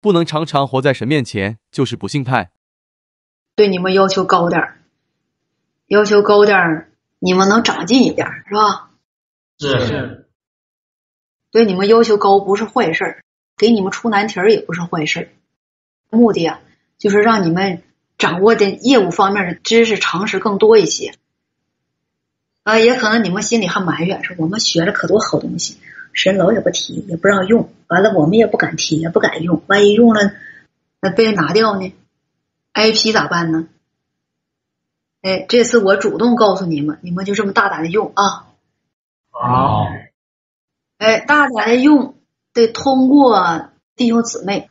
不能常常活在神面前，就是不信派。对你们要求高点儿，要求高点儿，你们能长进一点儿，是吧？是。对你们要求高不是坏事儿，给你们出难题儿也不是坏事儿。目的啊，就是让你们掌握的业务方面的知识常识更多一些。啊，也可能你们心里还埋怨，说我们学了可多好东西，神楼也不提，也不让用，完了我们也不敢提，也不敢用，万一用了，那被人拿掉呢？？IP 咋办呢？哎，这次我主动告诉你们，你们就这么大胆的用啊！好。哎，大胆的用，得通过弟兄姊妹，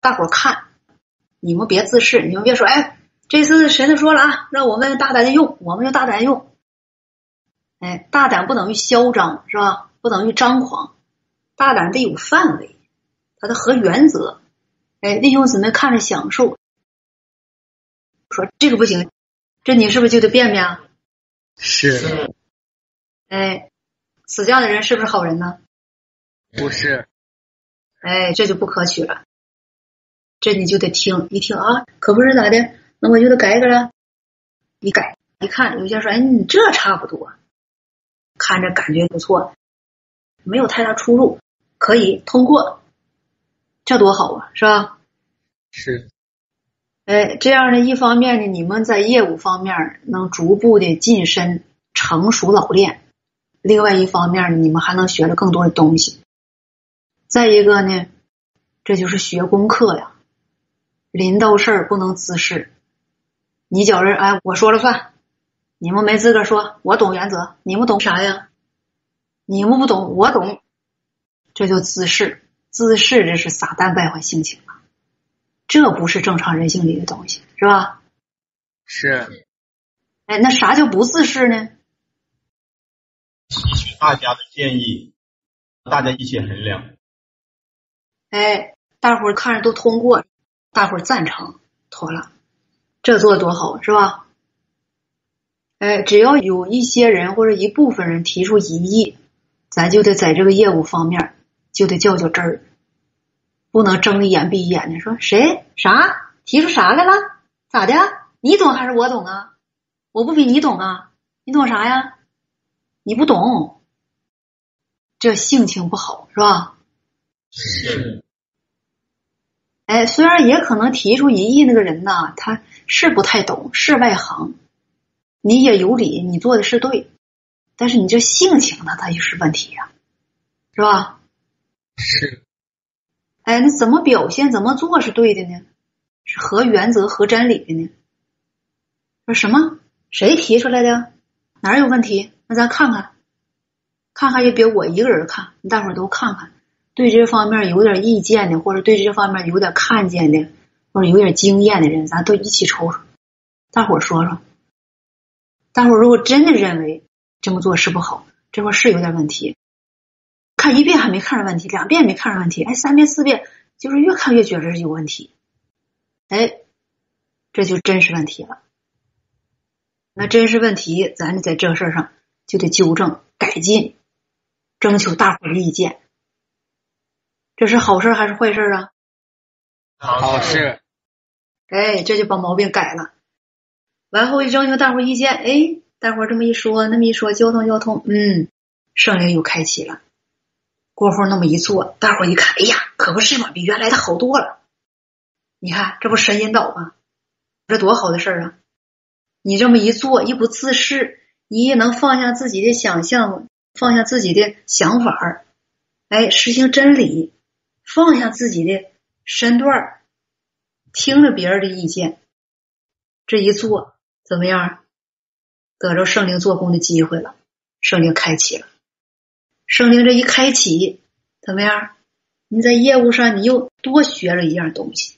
大伙看，你们别自视，你们别说，哎，这次神都说了啊，让我们大胆的用，我们就大胆用。哎，大胆不等于嚣张，是吧？不等于张狂，大胆得有范围，它的合原则。哎，弟兄姊妹看着享受。说这个不行，这你是不是就得变变啊？是。哎，死犟的人是不是好人呢？不是。哎，这就不可取了。这你就得听一听啊，可不是咋的？那我就得改改了。一改一看，有些人说：“哎，你这差不多。”看着感觉不错，没有太大出入，可以通过，这多好啊，是吧？是。哎，这样呢，一方面呢，你们在业务方面能逐步的晋升、成熟、老练；另外一方面，你们还能学到更多的东西。再一个呢，这就是学功课呀。临到事儿不能滋事，你觉着哎，我说了算。你们没资格说，我懂原则，你们懂啥呀？你们不懂，我懂，这就自视，自视这是撒旦败坏性情啊，这不是正常人性里的东西，是吧？是。哎，那啥叫不自视呢？吸取大家的建议，大家一起衡量。哎，大伙儿看着都通过，大伙儿赞成，妥了，这做的多好，是吧？哎，只要有一些人或者一部分人提出异议，咱就得在这个业务方面就得较较真儿，不能睁一眼闭一眼的说谁啥提出啥来了，咋的？你懂还是我懂啊？我不比你懂啊？你懂啥呀？你不懂，这性情不好是吧？是。哎，虽然也可能提出异议那个人呢，他是不太懂，是外行。你也有理，你做的是对，但是你这性情呢，它就是问题呀，是吧？是。哎，那怎么表现、怎么做是对的呢？是合原则、合真理的呢？说什么？谁提出来的？哪有问题？那咱看看，看看也别我一个人看，你大伙儿都看看，对这方面有点意见的，或者对这方面有点看见的，或者有点经验的人，咱都一起瞅瞅，大伙儿说说。大伙如果真的认为这么做是不好，这块是有点问题，看一遍还没看着问题，两遍没看着问题，哎，三遍四遍就是越看越觉得是有问题，哎，这就真实问题了。那真实问题，咱在这事儿上就得纠正改进，征求大伙的意见，这是好事还是坏事啊？好事。哎，这就把毛病改了。完后一征求大伙意见，哎，大伙这么一说，那么一说，交通交通，嗯，圣灵又开启了。过后那么一做，大伙一看，哎呀，可不是嘛，比原来的好多了。你看，这不神引导吗？这多好的事儿啊！你这么一做，一不自恃，你也能放下自己的想象，放下自己的想法儿，哎，实行真理，放下自己的身段儿，听着别人的意见，这一做。怎么样？得着圣灵做工的机会了，圣灵开启了。圣灵这一开启，怎么样？你在业务上你又多学了一样东西，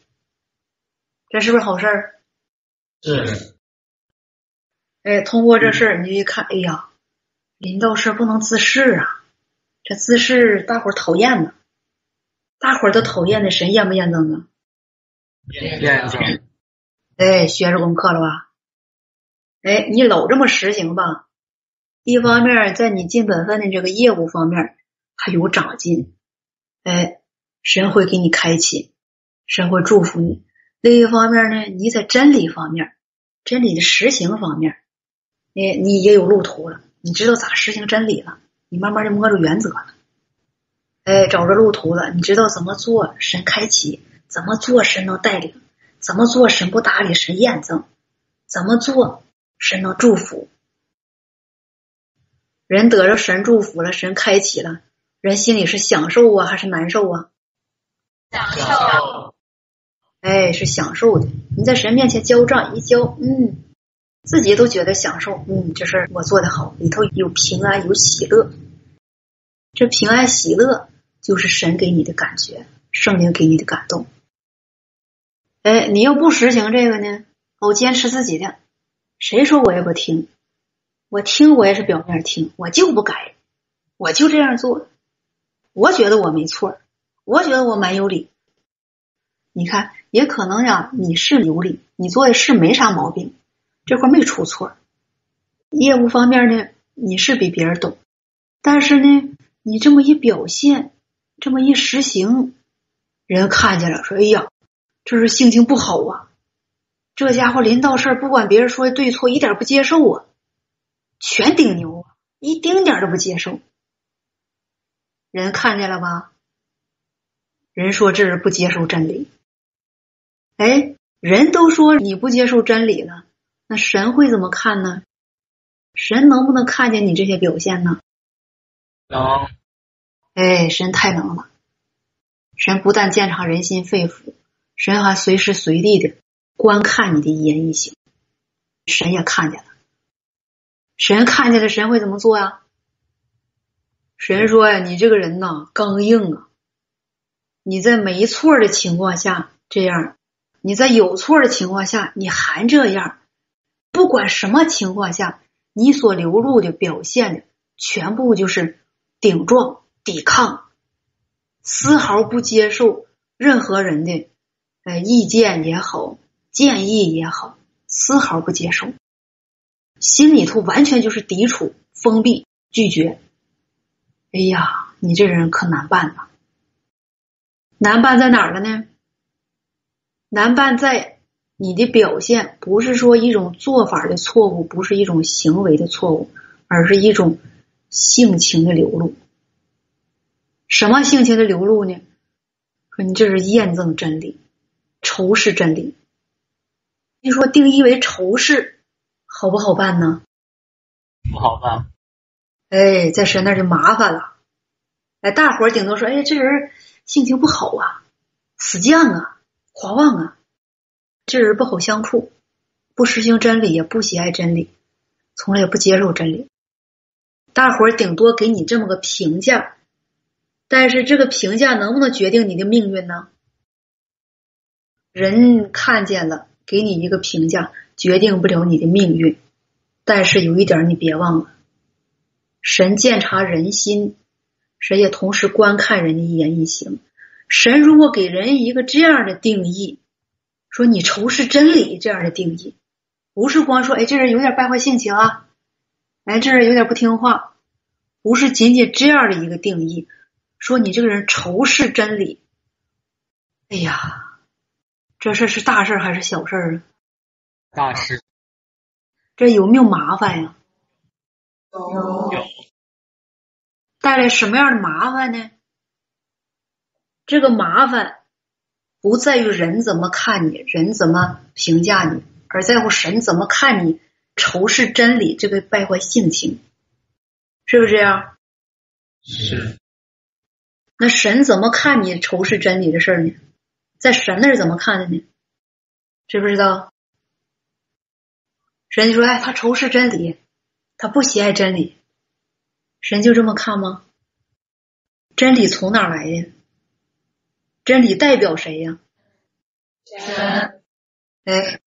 这是不是好事儿？是。哎，通过这事儿，你就一看，哎呀，临到事不能自恃啊！这自恃，大伙儿讨厌呢。大伙儿都讨厌的，谁验不验证啊？验证。哎，学着功课了吧？哎，你老这么实行吧，一方面在你尽本分的这个业务方面还有长进，哎，神会给你开启，神会祝福你；另一方面呢，你在真理方面、真理的实行方面，你你也有路途了，你知道咋实行真理了，你慢慢就摸着原则了，哎，找着路途了，你知道怎么做，神开启；怎么做，神能带领；怎么做，神不搭理，神验证；怎么做，神的祝福。人得着神祝福了，神开启了，人心里是享受啊，还是难受啊？享受。哎，是享受的。你在神面前交账一交，嗯，自己都觉得享受，嗯，这事儿我做的好，里头有平安，有喜乐。这平安喜乐就是神给你的感觉，圣灵给你的感动。哎，你要不实行这个呢？我坚持自己的，谁说我也不听？我听，我也是表面听，我就不改，我就这样做。我觉得我没错，我觉得我蛮有理。你看，也可能呀，你是有理，你做的事没啥毛病，这块没出错。业务方面呢，你是比别人懂，但是呢，你这么一表现，这么一实行，人看见了，说：“哎呀，这是心情不好啊！这家伙临到事儿，不管别人说的对错，一点不接受啊。”全顶牛啊，一丁点都不接受。人看见了吧？人说这人不接受真理。哎，人都说你不接受真理了，那神会怎么看呢？神能不能看见你这些表现呢？能。哎，神太能了。神不但鉴察人心肺腑，神还随时随地的观看你的一言一行。神也看见了。神看见了，神会怎么做呀？神说呀：“你这个人呐，刚硬啊！你在没错的情况下这样，你在有错的情况下你还这样，不管什么情况下，你所流露的表现的全部就是顶撞、抵抗，丝毫不接受任何人的呃意见也好、建议也好，丝毫不接受。”心里头完全就是抵触、封闭、拒绝。哎呀，你这人可难办呐！难办在哪儿了呢？难办在你的表现不是说一种做法的错误，不是一种行为的错误，而是一种性情的流露。什么性情的流露呢？说你这是验证真理，仇视真理。你说定义为仇视。好不好办呢？不好办。哎，在神那就麻烦了。哎，大伙儿顶多说：“哎，这人性情不好啊，死犟啊，狂妄啊，这人不好相处，不实行真理，也不喜爱真理，从来也不接受真理。”大伙儿顶多给你这么个评价，但是这个评价能不能决定你的命运呢？人看见了，给你一个评价。决定不了你的命运，但是有一点你别忘了，神鉴察人心，神也同时观看人的一言一行。神如果给人一个这样的定义，说你仇视真理这样的定义，不是光说哎这人有点败坏性情啊，哎这人有点不听话，不是仅仅这样的一个定义，说你这个人仇视真理，哎呀，这事是大事还是小事啊？大事，这有没有麻烦呀？有。带来什么样的麻烦呢？这个麻烦不在于人怎么看你，人怎么评价你，而在乎神怎么看你仇视真理这个败坏性情，是不是这样？是。那神怎么看你仇视真理的事儿呢？在神那儿怎么看的呢？知不知道？神就说：“哎，他仇视真理，他不喜爱真理。神就这么看吗？真理从哪来的？真理代表谁呀？神。哎，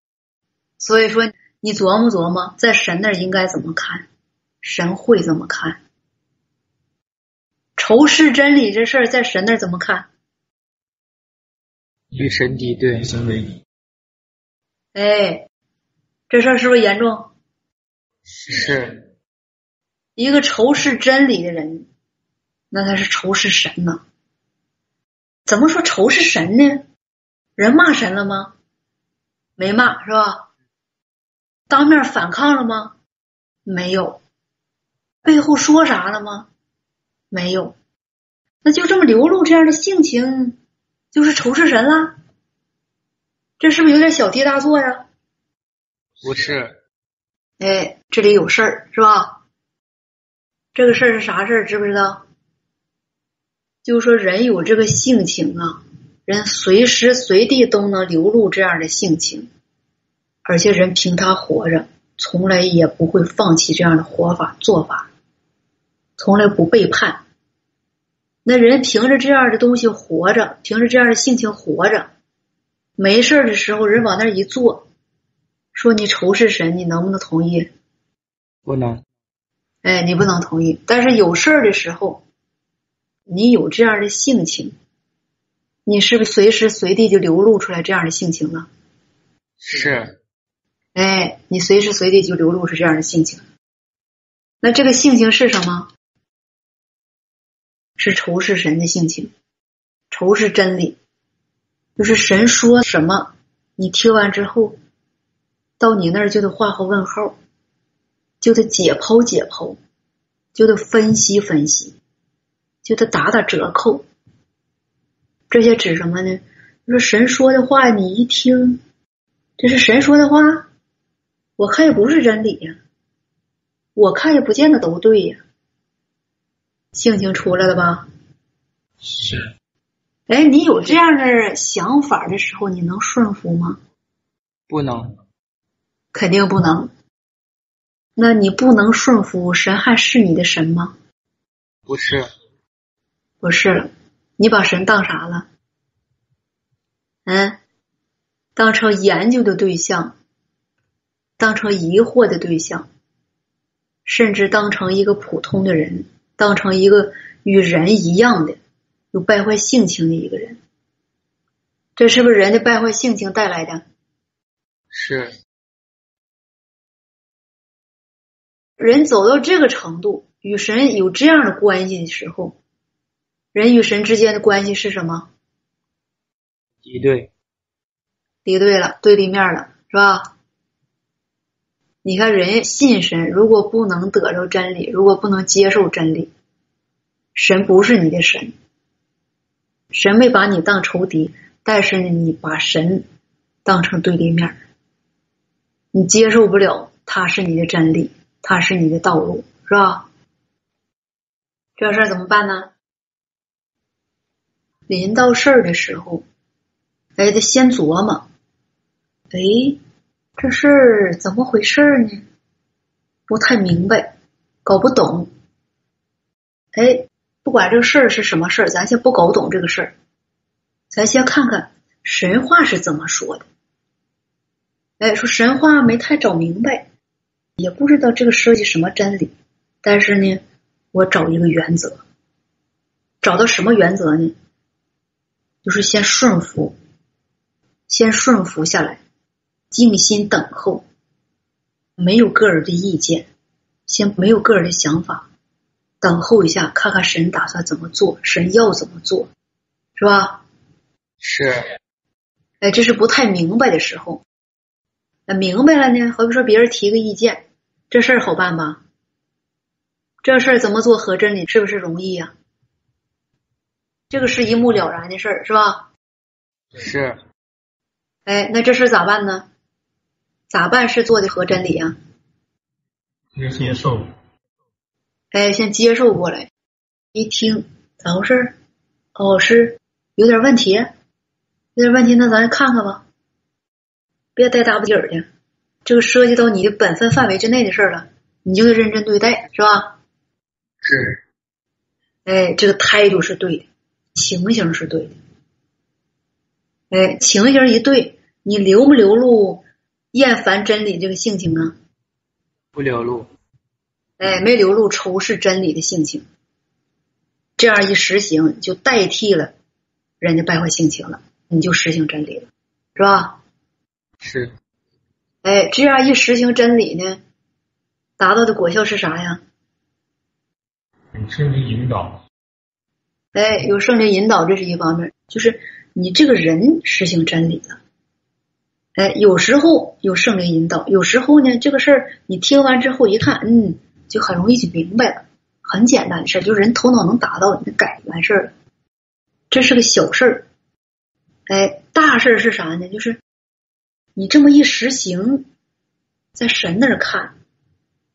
所以说你琢磨琢磨，在神那儿应该怎么看？神会怎么看？仇视真理这事儿，在神那儿怎么看？与神敌对行为。哎。”这事儿是不是严重？是，一个仇视真理的人，那他是仇视神呢？怎么说仇视神呢？人骂神了吗？没骂是吧？当面反抗了吗？没有。背后说啥了吗？没有。那就这么流露这样的性情，就是仇视神了。这是不是有点小题大做呀？不是，哎，这里有事儿是吧？这个事儿是啥事儿？知不知道？就是说，人有这个性情啊，人随时随地都能流露这样的性情，而且人凭他活着，从来也不会放弃这样的活法做法，从来不背叛。那人凭着这样的东西活着，凭着这样的性情活着，没事的时候，人往那一坐，说你仇视神，你能不能同意？不能。哎，你不能同意。但是有事儿的时候。你有这样的性情，你是不是随时随地就流露出来这样的性情了？是，哎，你随时随地就流露出这样的性情。那这个性情是什么？是仇视神的性情，仇视真理，就是神说什么，你听完之后，到你那儿就得画个问号，就得解剖解剖，就得分析分析。就得打打折扣，这些指什么呢？就是神说的话，你一听，这是神说的话，我看也不是真理呀，我看也不见得都对呀。性情出来了吧？是。哎，你有这样的想法的时候，你能顺服吗？不能。肯定不能。那你不能顺服，神还是你的神吗？不是。不是了，你把神当啥了？嗯，当成研究的对象，当成疑惑的对象，甚至当成一个普通的人，当成一个与人一样的有败坏性情的一个人，这是不是人的败坏性情带来的？是。人走到这个程度，与神有这样的关系的时候。人与神之间的关系是什么？敌对，敌对了，对立面了，是吧？你看，人信神，如果不能得着真理，如果不能接受真理，神不是你的神，神没把你当仇敌，但是呢，你把神当成对立面，你接受不了，他是你的真理，他是你的道路，是吧？这事儿怎么办呢？临到事儿的时候，哎，得先琢磨，哎，这事儿怎么回事呢？不太明白，搞不懂。哎，不管这个事儿是什么事儿，咱先不搞懂这个事儿，咱先看看神话是怎么说的。哎，说神话没太找明白，也不知道这个涉及什么真理，但是呢，我找一个原则，找到什么原则呢？就是先顺服，先顺服下来，静心等候，没有个人的意见，先没有个人的想法，等候一下，看看神打算怎么做，神要怎么做，是吧？是。哎，这是不太明白的时候。那明白了呢？好比说别人提个意见，这事儿好办吧？这事儿怎么做合真理？是不是容易呀？这个是一目了然的事儿，是吧？是。哎，那这事咋办呢？咋办是做的合真理啊？先接受。哎，先接受过来，一听咋回事？哦，是有点问题，有点问题，那咱看看吧。别带大不底儿的，这个涉及到你的本分范围之内的事儿了，你就得认真对待，是吧？是。哎，这个态度是对的。情形是对的，哎，情形一对，你流不流露厌烦真理这个性情啊？不流露。哎，没流露仇视真理的性情，这样一实行，就代替了人家败坏性情了，你就实行真理了，是吧？是。哎，这样一实行真理呢，达到的果效是啥呀？圣灵引导。哎，有圣灵引导，这是一方面。就是你这个人实行真理了。哎，有时候有圣灵引导，有时候呢，这个事儿你听完之后一看，嗯，就很容易就明白了，很简单的事儿，就是人头脑能达到，你改完事儿了。这是个小事儿，哎，大事儿是啥呢？就是你这么一实行，在神那儿看，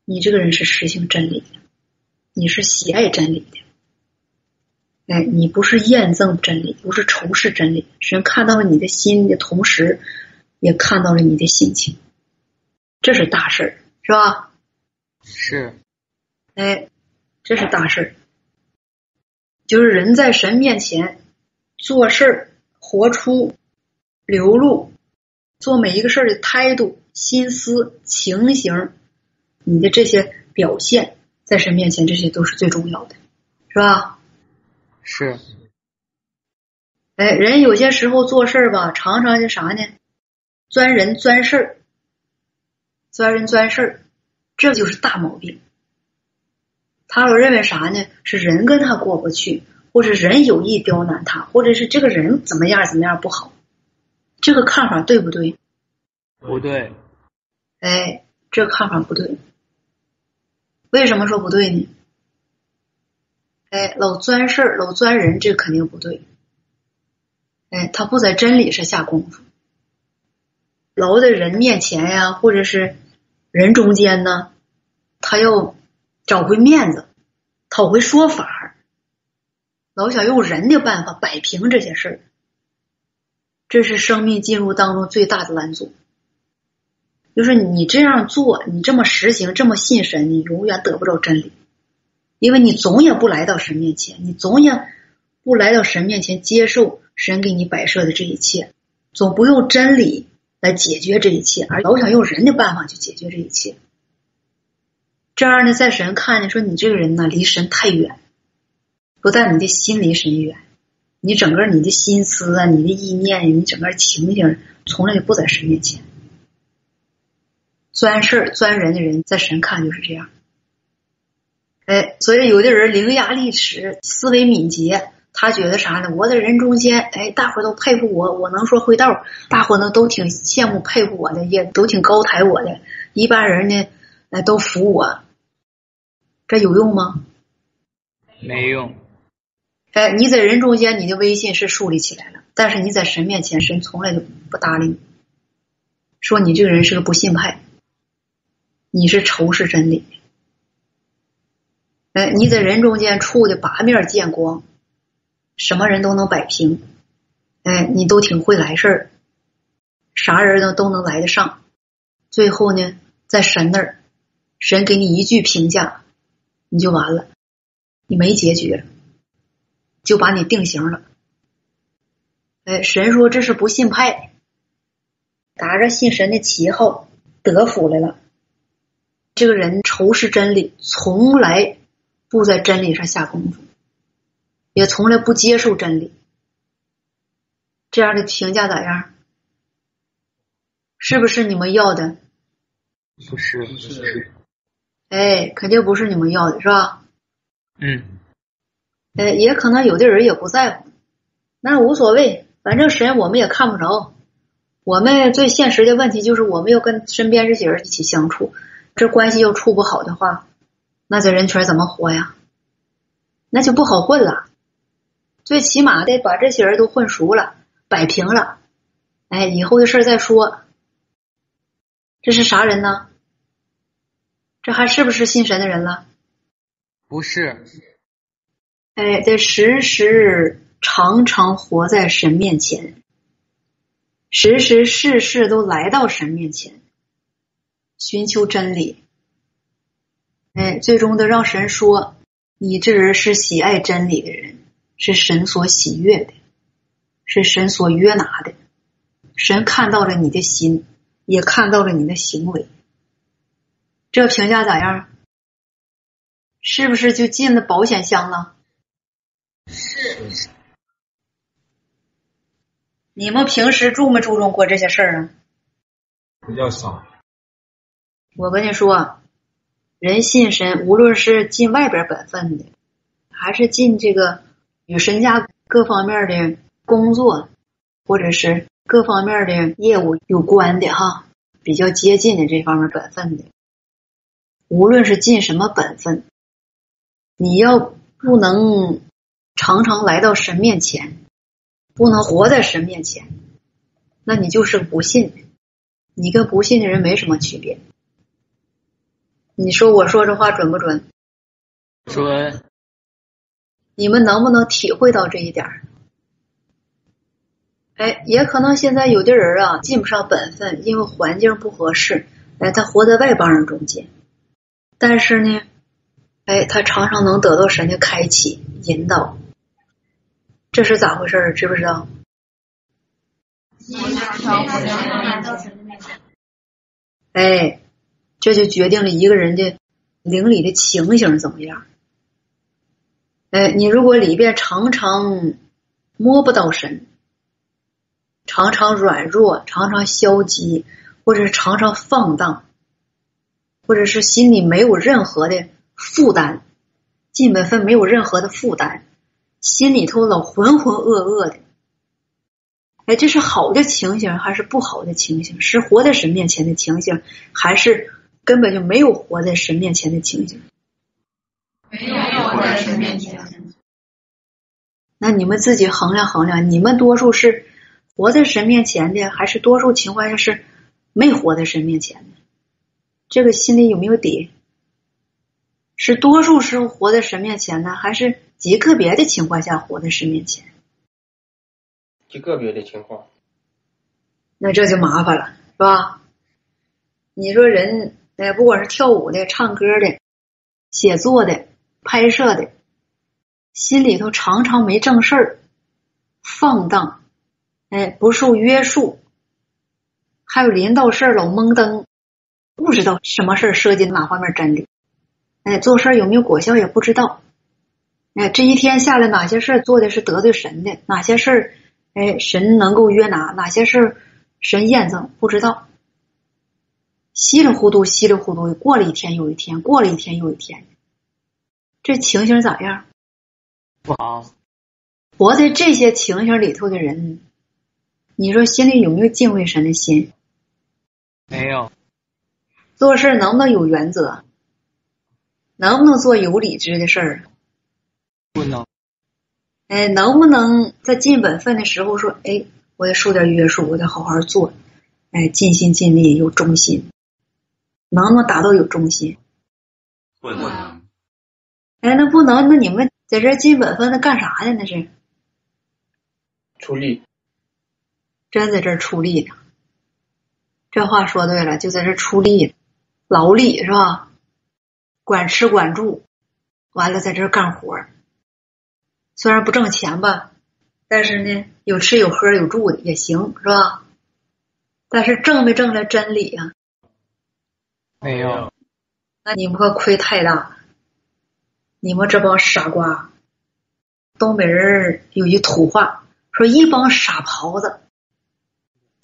你这个人是实行真理的，你是喜爱真理的，哎，你不是验证真理，不是仇视真理，神看到了你的心的同时。也看到了你的心情，这是大事儿，是吧？是。哎，这是大事儿，就是人在神面前做事儿，活出、流露、做每一个事儿的态度、心思、情形，你的这些表现，在神面前，这些都是最重要的，是吧？是。哎，人有些时候做事儿吧，常常就啥呢？钻人钻事儿，钻人钻事儿，这就是大毛病。他老认为啥呢？是人跟他过不去，或者人有意刁难他，或者是这个人怎么样怎么样不好。这个看法对不对？不对。哎，这个看法不对。为什么说不对呢？哎，老钻事儿，老钻人，这肯定不对。哎，他不在真理上下功夫。老在人面前呀，或者是人中间呢，他要找回面子，讨回说法老想用人的办法摆平这些事儿，这是生命进入当中最大的拦阻。就是你这样做，你这么实行，这么信神，你永远得不着真理，因为你总也不来到神面前，你总也不来到神面前接受神给你摆设的这一切，总不用真理。来解决这一切，而老想用人的办法去解决这一切，这样呢，在神看见说你这个人呢离神太远，不但你的心离神远，你整个你的心思啊，你的意念，你整个情形，从来就不在神面前。钻事儿、钻人的人，在神看就是这样。哎，所以有的人伶牙俐齿，思维敏捷。他觉得啥呢？我在人中间，哎，大伙都佩服我，我能说会道，大伙呢都挺羡慕佩服我的，也都挺高抬我的。一般人呢，哎，都服我，这有用吗？没用。哎，你在人中间，你的威信是树立起来了，但是你在神面前，神从来就不搭理你，说你这个人是个不信派，你是仇视真理。哎，你在人中间处的八面见光。什么人都能摆平，哎，你都挺会来事儿，啥人呢都能来得上。最后呢，在神那儿，神给你一句评价，你就完了，你没结局，就把你定型了。哎，神说这是不信派，打着信神的旗号得福来了。这个人仇视真理，从来不在真理上下功夫。也从来不接受真理，这样的评价咋样？是不是你们要的？不是，不是。哎，肯定不是你们要的，是吧？嗯。哎，也可能有的人也不在乎，那无所谓，反正神我们也看不着。我们最现实的问题就是我们要跟身边这些人一起相处，这关系要处不好的话，那在人圈怎么活呀？那就不好混了。最起码得把这些人都混熟了，摆平了，哎，以后的事再说。这是啥人呢？这还是不是信神的人了？不是。哎，得时时常常活在神面前，时时事事都来到神面前，寻求真理。哎，最终的让神说：“你这人是喜爱真理的人。”是神所喜悦的，是神所约拿的。神看到了你的心，也看到了你的行为。这评价咋样？是不是就进了保险箱了？是。你们平时注没注重过这些事儿啊？比较少。我跟你说，人信神，无论是进外边本分的，还是进这个。与神家各方面的工作，或者是各方面的业务有关的哈，比较接近的这方面本分的，无论是尽什么本分，你要不能常常来到神面前，不能活在神面前，那你就是个不信的，你跟不信的人没什么区别。你说我说这话准不准？准。你们能不能体会到这一点？哎，也可能现在有的人啊，尽不上本分，因为环境不合适，哎，他活在外邦人中间。但是呢，哎，他常常能得到神的开启、引导，这是咋回事？知不知道？哎，这就决定了一个人的灵里的情形怎么样。哎，你如果里边常常摸不到神，常常软弱，常常消极，或者常常放荡，或者是心里没有任何的负担，尽本分没有任何的负担，心里头老浑浑噩噩的。哎，这是好的情形还是不好的情形？是活在神面前的情形，还是根本就没有活在神面前的情形？没有活在神面前。那你们自己衡量衡量，你们多数是活在神面前的，还是多数情况下是没活在神面前的？这个心里有没有底？是多数时候活在神面前呢，还是极个别的情况下活在神面前？极个别的情况。那这就麻烦了，是吧？你说人，哎，不管是跳舞的、唱歌的、写作的。拍摄的，心里头常常没正事儿，放荡，哎，不受约束，还有临到事儿老懵登，不知道什么事儿涉及哪方面真理，哎，做事有没有果效也不知道，哎，这一天下来哪些事儿做的是得罪神的，哪些事儿，哎，神能够约拿，哪些事儿神验证不知道，稀里糊涂，稀里糊涂，过了一天又一天，过了一天又一天。这情形咋样？不好。活在这些情形里头的人，你说心里有没有敬畏神的心？没有。做事能不能有原则？能不能做有理智的事儿？不能。哎，能不能在尽本分的时候说，哎，我得受点约束，我得好好做，哎，尽心尽力有忠心，能不能达到有忠心？不能。哎，那不能，那你们在这尽本分，的干啥呢？那是出力，真在这出力呢。这话说对了，就在这出力，劳力是吧？管吃管住，完了在这干活虽然不挣钱吧，但是呢，有吃有喝有住的也行，是吧？但是挣没挣来真理啊？没有。那你们可亏太大了。你们这帮傻瓜！东北人有句土话，说一帮傻狍子。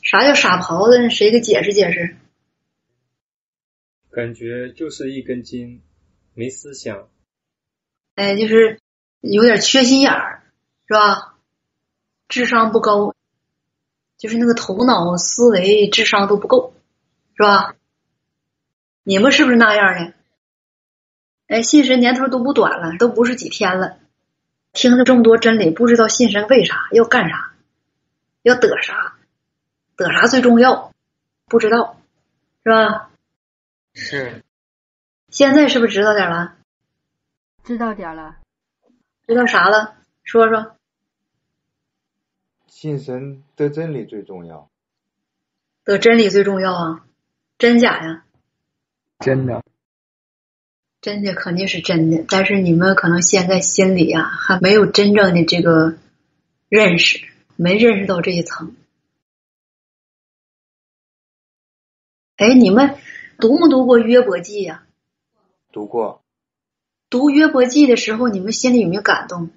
啥叫傻狍子？谁给解释解释？感觉就是一根筋，没思想。哎，就是有点缺心眼儿，是吧？智商不高，就是那个头脑思维智商都不够，是吧？你们是不是那样的？哎，信神年头都不短了，都不是几天了。听了这么多真理，不知道信神为啥要干啥，要得啥，得啥最重要，不知道，是吧？是。现在是不是知道点了？知道点了。知道啥了？说说。信神得真理最重要。得真理最重要啊？真假呀？真的。真的肯定是真的，但是你们可能现在心里啊还没有真正的这个认识，没认识到这一层。哎，你们读没读过约伯记呀？读过。读约伯记的时候，你们心里有没有感动？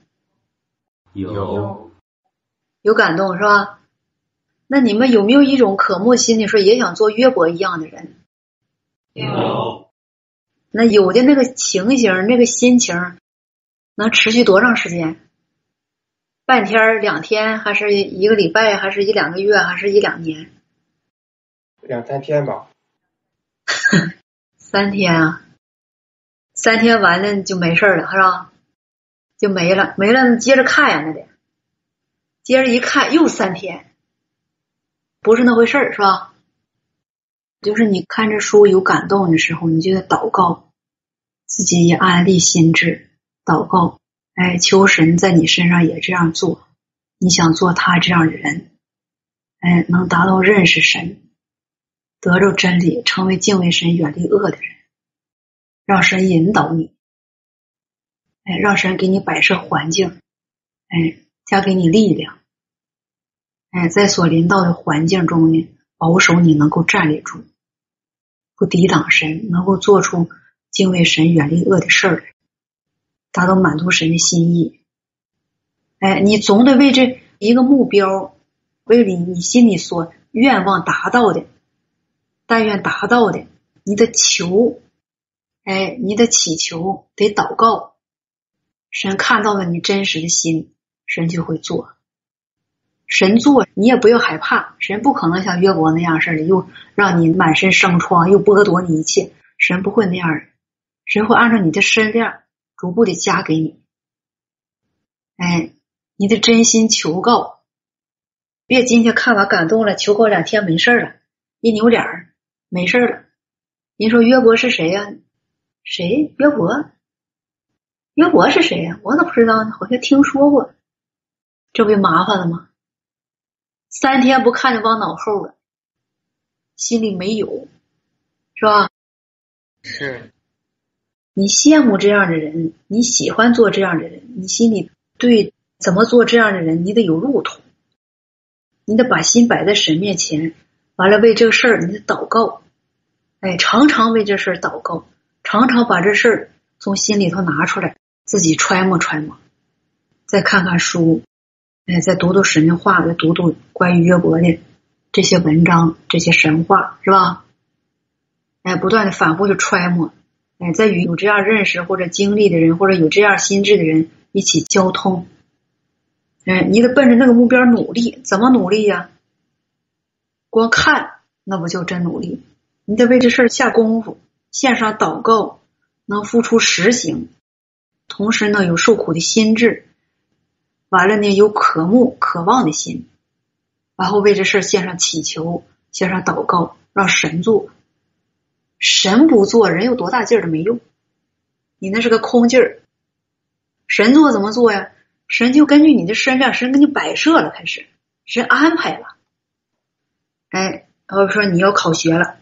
有。有感动是吧？那你们有没有一种渴慕心理，说也想做约伯一样的人？有。那有的那个情形，那个心情，能持续多长时间？半天、两天，还是一个礼拜，还是一两个月，还是一两年？两三天吧。三天啊，三天完了就没事了，是吧？就没了，没了，接着看呀，那得接着一看又三天，不是那回事儿，是吧？就是你看这书有感动的时候，你就得祷告，自己也安立心智，祷告，哎，求神在你身上也这样做。你想做他这样的人，哎，能达到认识神，得着真理，成为敬畏神、远离恶的人，让神引导你，哎，让神给你摆设环境，哎，加给你力量，哎，在所临到的环境中呢，保守你能够站立住。不抵挡神，能够做出敬畏神、远离恶的事儿，达到满足神的心意。哎，你总得为这一个目标，为了你心里所愿望达到的，但愿达到的，你的求，哎，你的祈求得祷告，神看到了你真实的心，神就会做。神做你也不要害怕，神不可能像约伯那样似的，又让你满身生疮，又剥夺你一切。神不会那样的，神会按照你的身量逐步的加给你。哎，你的真心求告，别今天看完感动了，求告两天没事了，一扭脸儿没事了。你说约伯是谁呀？谁？约伯？约伯是谁呀？我咋不知道呢？好像听说过，这不就麻烦了吗？三天不看就忘脑后了，心里没有，是吧？是。你羡慕这样的人，你喜欢做这样的人，你心里对怎么做这样的人，你得有路途，你得把心摆在神面前，完了为这个事儿你得祷告，哎，常常为这事儿祷告，常常把这事儿从心里头拿出来，自己揣摩揣摩，再看看书。哎，再读读神话，再读读关于约伯的这些文章、这些神话，是吧？哎，不断的反复的揣摩，哎，在与有这样认识或者经历的人，或者有这样心智的人一起交通。哎，你得奔着那个目标努力，怎么努力呀？光看那不叫真努力，你得为这事儿下功夫，线上祷告，能付出实行，同时呢有受苦的心智。完了呢，有渴慕、渴望的心，然后为这事献上祈求，献上祷告，让神做。神不做，人有多大劲儿都没用，你那是个空劲儿。神做怎么做呀？神就根据你的身量，神给你摆设了，开始神安排了。哎，然后说你要考学了，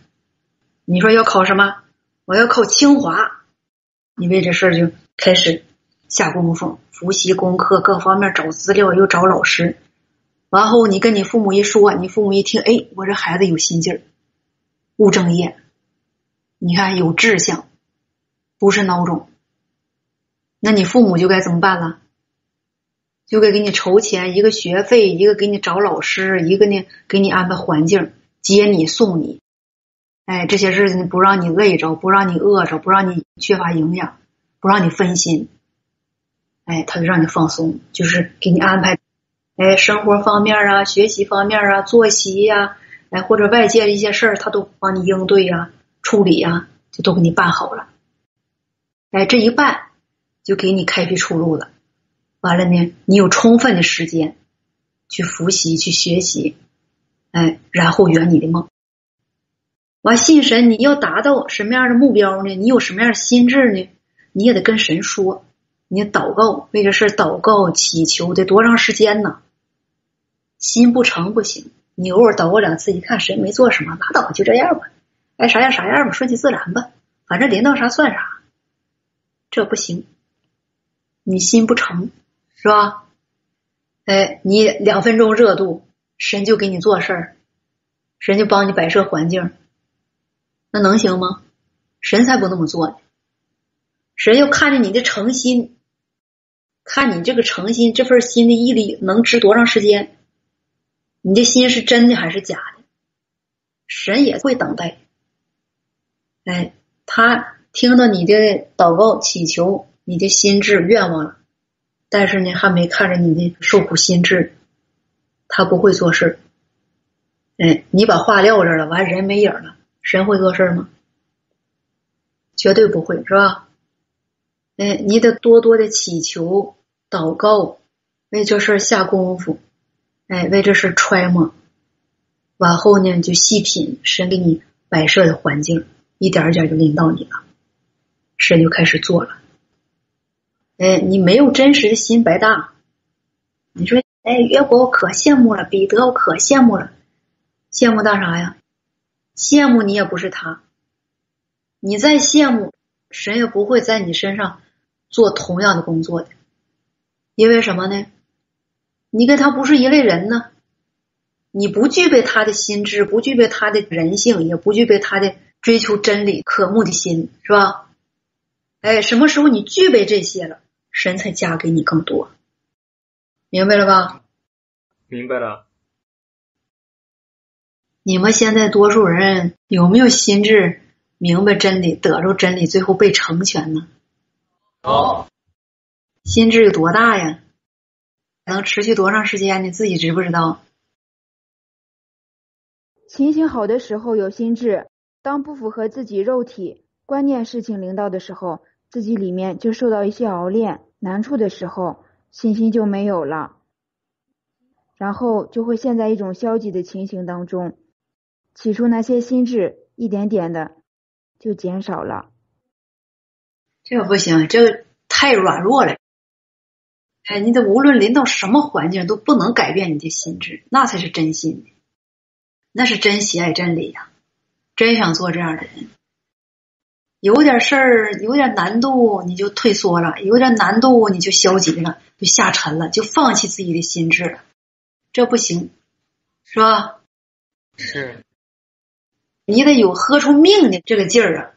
你说要考什么？我要考清华，你为这事儿就开始下功夫。复习功课，各方面找资料，又找老师。完后，你跟你父母一说，你父母一听，哎，我这孩子有心劲儿，务正业，你看有志向，不是孬种。那你父母就该怎么办了？就该给你筹钱，一个学费，一个给你找老师，一个呢给你安排环境，接你送你。哎，这些日子不让你累着，不让你饿着，不让你缺乏营养，不让你分心。哎，他就让你放松，就是给你安排，哎，生活方面啊，学习方面啊，作息呀，哎，或者外界的一些事儿，他都帮你应对呀、处理呀，就都给你办好了。哎，这一办就给你开辟出路了。完了呢，你有充分的时间去复习、去学习，哎，然后圆你的梦。完，信神，你要达到什么样的目标呢？你有什么样的心智呢？你也得跟神说。你祷告为这事祷告祈求得多长时间呢？心不成不行。你偶尔祷告两次，一看神没做什么，拉倒，就这样吧。爱啥样啥样吧，顺其自然吧。反正临到啥算啥。这不行，你心不成是吧？哎，你两分钟热度，神就给你做事儿，神就帮你摆设环境，那能行吗？神才不那么做呢。神要看着你的诚心。看你这个诚心，这份心的毅力能值多长时间？你的心是真的还是假的？神也会等待。哎，他听到你的祷告、祈求，你的心智愿望了，但是呢，还没看着你的受苦心智，他不会做事。哎，你把话撂这了，完人没影了，神会做事吗？绝对不会，是吧？哎，你得多多的祈求、祷告，为这事下功夫，哎，为这事揣摩。往后呢，就细品神给你摆设的环境，一点一点就领导你了，神就开始做了。哎，你没有真实的心白搭。你说，哎，约伯我可羡慕了，彼得我可羡慕了，羡慕到啥呀？羡慕你也不是他，你再羡慕，神也不会在你身上做同样的工作的，因为什么呢？你跟他不是一类人呢。你不具备他的心智，不具备他的人性，也不具备他的追求真理、渴慕的心，是吧？哎，什么时候你具备这些了，神才加给你更多，明白了吧？明白了。你们现在多数人有没有心智明白真理、得着真理，最后被成全呢？有。心智有多大呀？能持续多长时间？你自己知不知道？情形好的时候有心智，当不符合自己肉体观念事情领导的时候，自己里面就受到一些熬炼难处的时候，信心就没有了，然后就会陷在一种消极的情形当中。起初那些心智一点点的就减少了。这个不行，这个太软弱了。哎，你得无论临到什么环境都不能改变你的心智，那才是真心的。那是真喜爱真理呀，真想做这样的人。有点事儿，有点难度，你就退缩了；有点难度，你就消极了，就下沉了，就放弃自己的心智了。这不行，是吧？是。你得有喝出命的这个劲儿啊！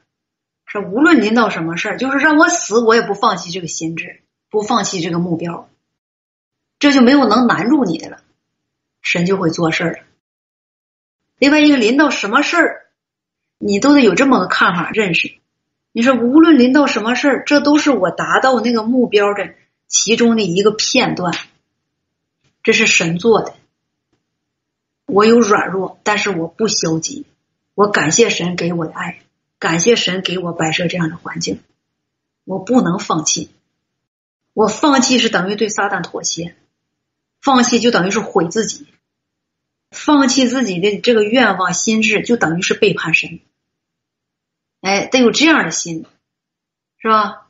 是无论临到什么事儿，就是让我死，我也不放弃这个心智，不放弃这个目标。这就没有能难住你的了，神就会做事儿了。另外一个，临到什么事儿，你都得有这么个看法认识。你说，无论临到什么事儿，这都是我达到那个目标的其中的一个片段。这是神做的。我有软弱，但是我不消极。我感谢神给我的爱，感谢神给我摆设这样的环境。我不能放弃。我放弃是等于对撒旦妥协，放弃就等于是毁自己。放弃自己的这个愿望心智，就等于是背叛神。哎，得有这样的心，是吧？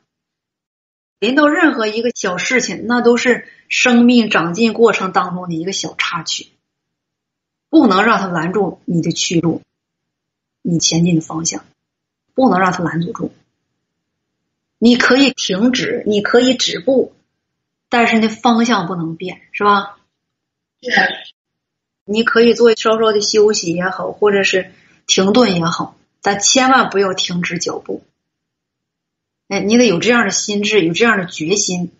临到任何一个小事情，那都是生命长进过程当中的一个小插曲，不能让他拦住你的去路，你前进的方向，不能让他拦阻住。你可以停止，你可以止步，但是那方向不能变，是吧？是。你可以做稍稍的休息也好，或者是停顿也好，但千万不要停止脚步。哎，你得有这样的心智，有这样的决心。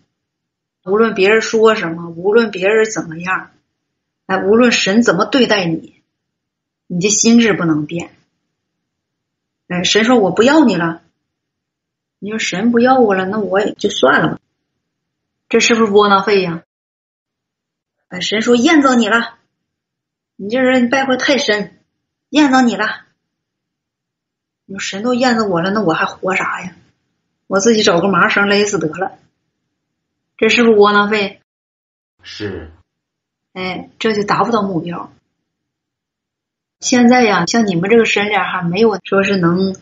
无论别人说什么，无论别人怎么样，哎，无论神怎么对待你，你的心智不能变。哎，神说我不要你了，你说神不要我了，那我也就算了吧。这是不是窝囊废呀？哎，神说验证你了。你这人败坏太深，验证你了。你说神都验证我了，那我还活啥呀？我自己找个麻绳勒死得了。这是不是窝囊废？是。哎，这就达不到目标。现在呀，像你们这个身脸还没有说是能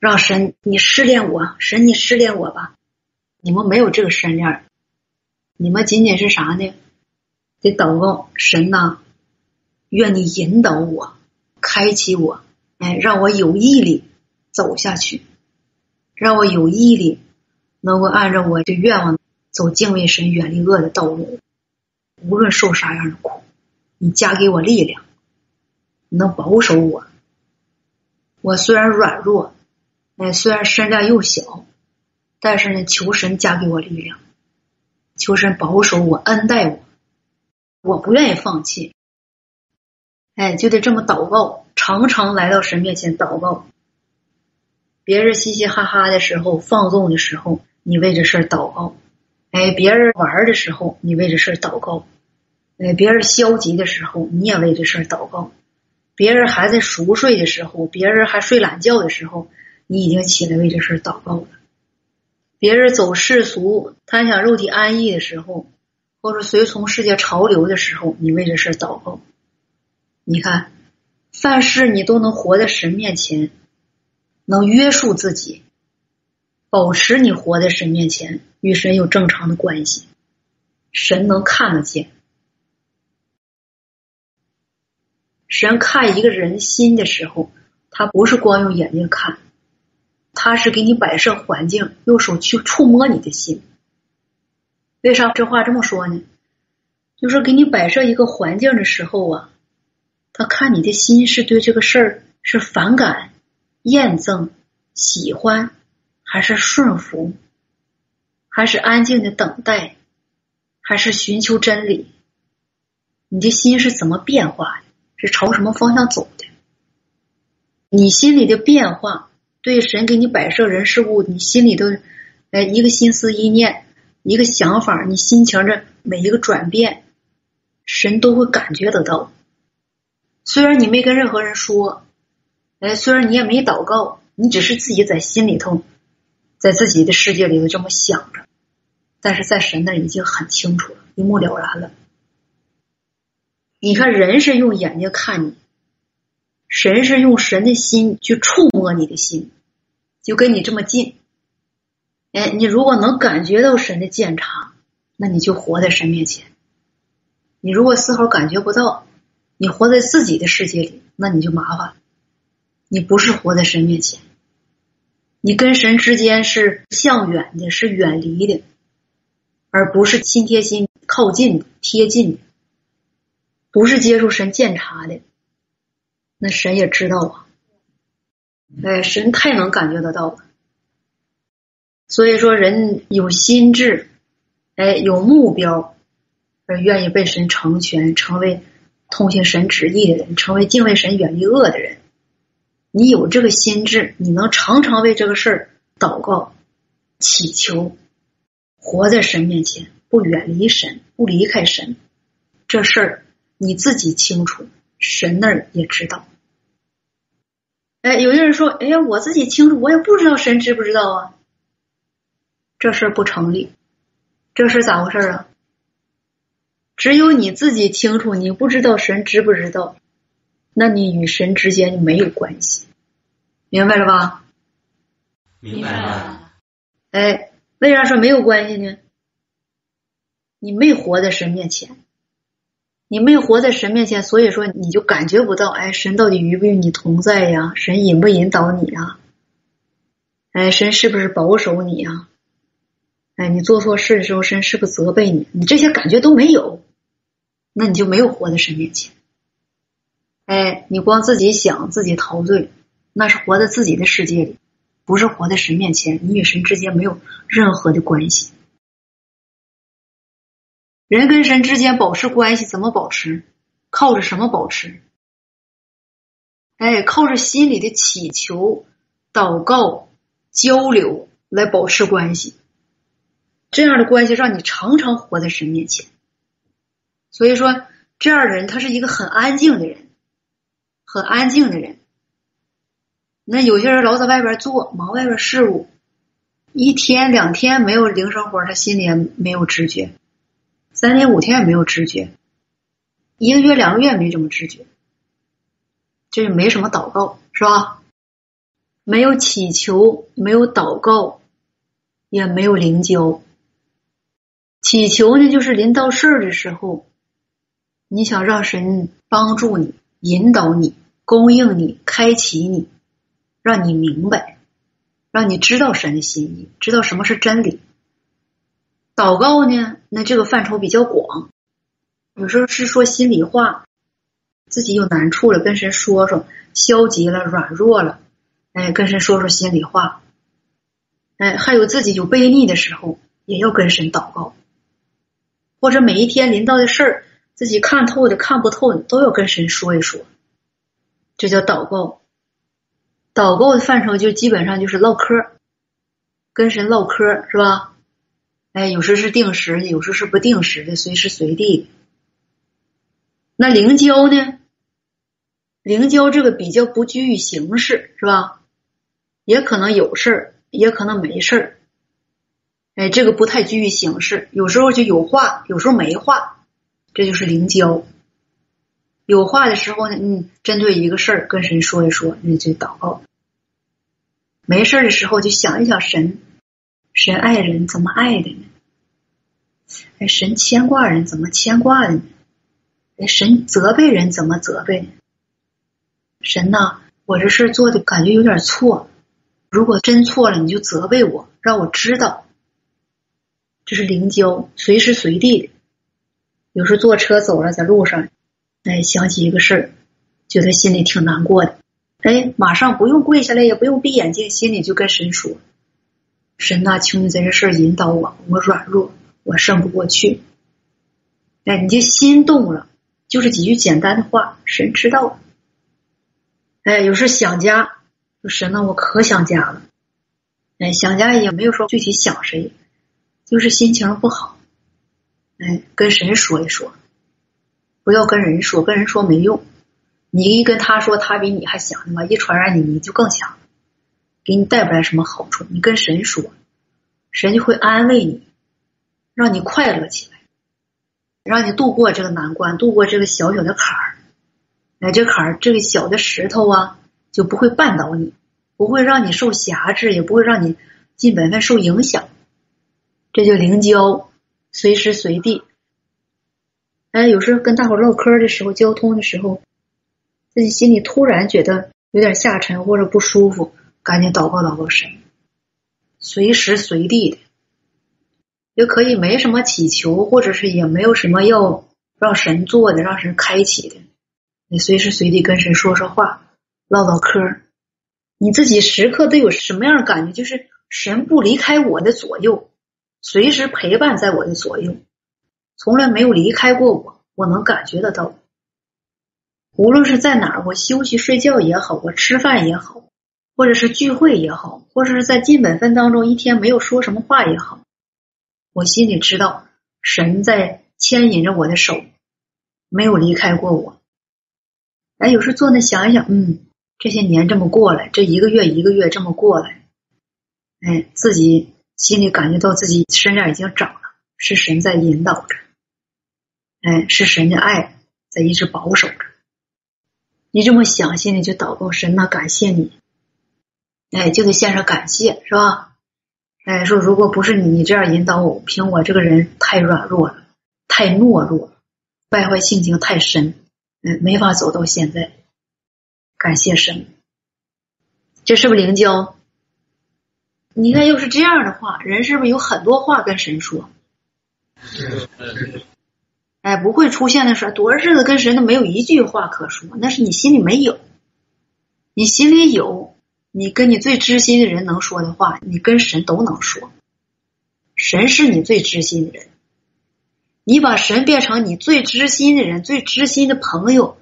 让神你试炼我，神你试炼我吧。你们没有这个神脸，你们仅仅是啥呢？得祷告神呐。愿你引导我，开启我，哎，让我有毅力走下去，让我有毅力能够按照我的愿望走敬畏神、远离恶的道路。无论受啥样的苦，你加给我力量，你能保守我。我虽然软弱，哎，虽然身量又小，但是呢，求神加给我力量，求神保守我、恩待我。我不愿意放弃。哎，就得这么祷告，常常来到神面前祷告。别人嘻嘻哈哈的时候、放纵的时候，你为这事祷告，哎，别人玩的时候，你为这事祷告；哎，别人消极的时候，你也为这事祷告；别人还在熟睡的时候，别人还睡懒觉的时候，你已经起来为这事祷告了。别人走世俗、贪享肉体安逸的时候，或者随从世界潮流的时候，你为这事祷告。你看，凡事你都能活在神面前，能约束自己，保持你活在神面前，与神有正常的关系，神能看得见。神看一个人心的时候，他不是光用眼睛看。他是给你摆设环境，用手去触摸你的心。为啥这话这么说呢？就是给你摆设一个环境的时候啊，他看你的心是对这个事儿是反感、厌憎、喜欢，还是顺服，还是安静的等待，还是寻求真理？你的心是怎么变化的？是朝什么方向走的？你心里的变化。对神给你摆设人事物，你心里都，哎，一个心思意念，一个想法，你心情这每一个转变，神都会感觉得到。虽然你没跟任何人说，哎，虽然你也没祷告，你只是自己在心里头，在自己的世界里头这么想着，但是在神那已经很清楚了，一目了然了。你看，人是用眼睛看你。神是用神的心去触摸你的心，就跟你这么近。哎，你如果能感觉到神的鉴察，那你就活在神面前；你如果丝毫感觉不到，你活在自己的世界里，那你就麻烦了。你不是活在神面前，你跟神之间是向远的，是远离的，而不是心贴心、靠近、贴近的，不是接触神鉴察的。那神也知道啊，哎，神太能感觉得到了。所以说，人有心智，哎，有目标，而愿意被神成全，成为通行神旨意的人，成为敬畏神、远离恶的人。你有这个心智，你能常常为这个事儿祷告、祈求，活在神面前，不远离神，不离开神。这事儿你自己清楚，神那儿也知道。哎，有的人说：“哎呀，我自己清楚，我也不知道神知不知道啊。”这事不成立，这是咋回事啊？只有你自己清楚，你不知道神知不知道，那你与神之间就没有关系，明白了吧？明白了。哎，为啥说没有关系呢？你没活在神面前。你没有活在神面前，所以说你就感觉不到，哎，神到底与不与你同在呀？神引不引导你呀？哎，神是不是保守你呀？哎，你做错事的时候，神是不是责备你？你这些感觉都没有，那你就没有活在神面前。哎，你光自己想自己陶醉，那是活在自己的世界里，不是活在神面前。你与神之间没有任何的关系。人跟神之间保持关系怎么保持？靠着什么保持？哎，靠着心里的祈求、祷告、交流来保持关系。这样的关系让你常常活在神面前。所以说，这样的人他是一个很安静的人，很安静的人。那有些人老在外边做，忙外边事务，一天两天没有灵生活，他心里也没有知觉。三天五天也没有知觉，一个月两个月没这么知觉，这是没什么祷告，是吧？没有祈求，没有祷告，也没有灵交。祈求呢，就是临到事儿的时候，你想让神帮助你、引导你、供应你、开启你，让你明白，让你知道神的心意，知道什么是真理。祷告呢？那这个范畴比较广，有时候是说心里话，自己有难处了，跟神说说；消极了、软弱了，哎，跟神说说心里话。哎，还有自己有悖逆的时候，也要跟神祷告。或者每一天临到的事儿，自己看透的、看不透的，都要跟神说一说。这叫祷告。祷告的范畴就基本上就是唠嗑，跟神唠嗑，是吧？哎，有时是定时的，有时是不定时的，随时随地的。那灵交呢？灵交这个比较不拘于形式，是吧？也可能有事儿，也可能没事儿。哎，这个不太拘于形式，有时候就有话，有时候没话，这就是灵交。有话的时候呢，嗯，针对一个事儿跟神说一说，那就祷告。没事儿的时候就想一想神，神爱人怎么爱的呢？哎，神牵挂人怎么牵挂的呢？哎，神责备人怎么责备呢？神呐，我这事做的感觉有点错，如果真错了，你就责备我，让我知道。这是灵交，随时随地的。有时候坐车走了，在路上，哎，想起一个事儿，觉得心里挺难过的。哎，马上不用跪下来，也不用闭眼睛，心里就跟神说：“神呐，求你在这事儿引导我，我软弱，我胜不过去。”哎，你就心动了，就是几句简单的话，神知道。哎，有时想家，说神呐，我可想家了。哎，想家也没有说具体想谁。就是心情不好，哎，跟神说一说，不要跟人说，跟人说没用。你一跟他说，他比你还想的嘛，一传染你，你就更想，给你带不来什么好处。你跟神说，神就会安慰你，让你快乐起来，让你度过这个难关，度过这个小小的坎儿。哎，这坎儿，这个小的石头啊，就不会绊倒你，不会让你受辖制，也不会让你尽本分受影响。这就灵交，随时随地。哎，有时候跟大伙唠嗑的时候，交通的时候，自己心里突然觉得有点下沉或者不舒服，赶紧祷告祷告神。随时随地的，也可以没什么祈求，或者是也没有什么要让神做的，让神开启的，你随时随地跟神说说话，唠唠嗑。你自己时刻都有什么样的感觉？就是神不离开我的左右。随时陪伴在我的左右，从来没有离开过我。我能感觉得到，无论是在哪，我休息睡觉也好，我吃饭也好，或者是聚会也好，或者是在尽本分当中一天没有说什么话也好，我心里知道神在牵引着我的手，没有离开过我。哎，有时坐那想一想，嗯，这些年这么过来，这一个月一个月这么过来，哎，自己。心里感觉到自己身上已经长了，是神在引导着，哎，是神的爱在一直保守着。你这么想，心里就祷告神呐，感谢你，哎，就得献上感谢，是吧？哎，说如果不是你这样引导我，凭我这个人太软弱了，太懦弱了，败坏性情太深，嗯，没法走到现在。感谢神，这是不是灵交？你看，要是这样的话，人是不是有很多话跟神说？哎，不会出现的事，多少日子跟神都没有一句话可说，那是你心里没有。你心里有，你跟你最知心的人能说的话，你跟神都能说。神是你最知心的人，你把神变成你最知心的人、最知心的朋友，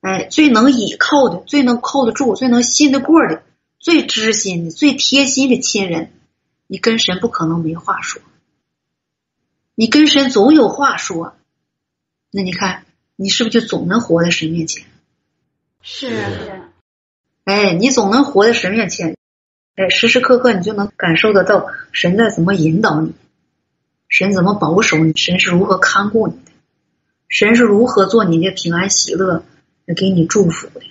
哎，最能倚靠的、最能靠得住、最能信得过的。最知心的、最贴心的亲人，你跟神不可能没话说。你跟神总有话说，那你看，你是不是就总能活在神面前？是。哎，你总能活在神面前，哎，时时刻刻你就能感受得到神在怎么引导你，神怎么保守你，神是如何看顾你的，神是如何做你的平安喜乐，给你祝福的，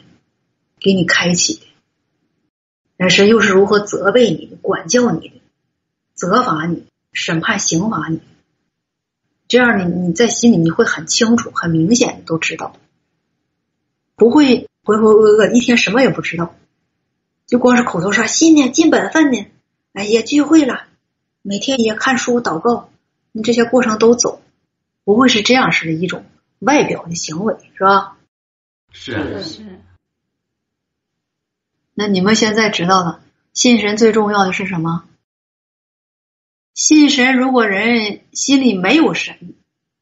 给你开启的。但是又是如何责备你、管教你的、责罚你、审判刑罚你？这样呢，你在心里你会很清楚、很明显的都知道，不会浑浑噩噩，一天什么也不知道，就光是口头上信呢、尽本分呢，哎呀，聚会了，每天也看书、祷告，你这些过程都走，不会是这样式的一种外表的行为，是吧？是是。那你们现在知道了，信神最重要的是什么？信神，如果人心里没有神，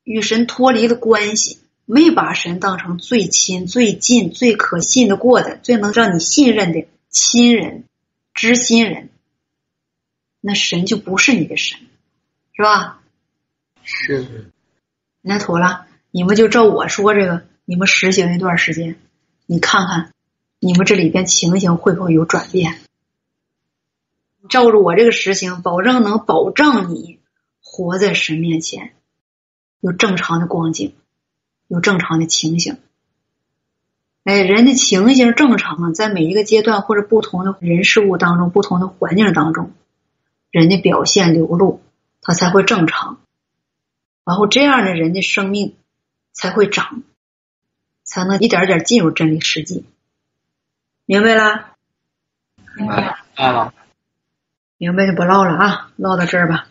与神脱离了关系，没把神当成最亲、最近、最可信的过的、最能让你信任的亲人、知心人，那神就不是你的神，是吧？是。那妥了，你们就照我说这个，你们实行一段时间，你看看，你们这里边情形会不会有转变？照着我这个实行，保证能保障你活在神面前，有正常的光景，有正常的情形。哎，人的情形正常，在每一个阶段或者不同的人事物当中、不同的环境当中，人的表现流露，他才会正常。然后这样的人的生命才会长，才能一点点进入真理实际。明白了？明白了。明白就不唠了啊，唠到这儿吧。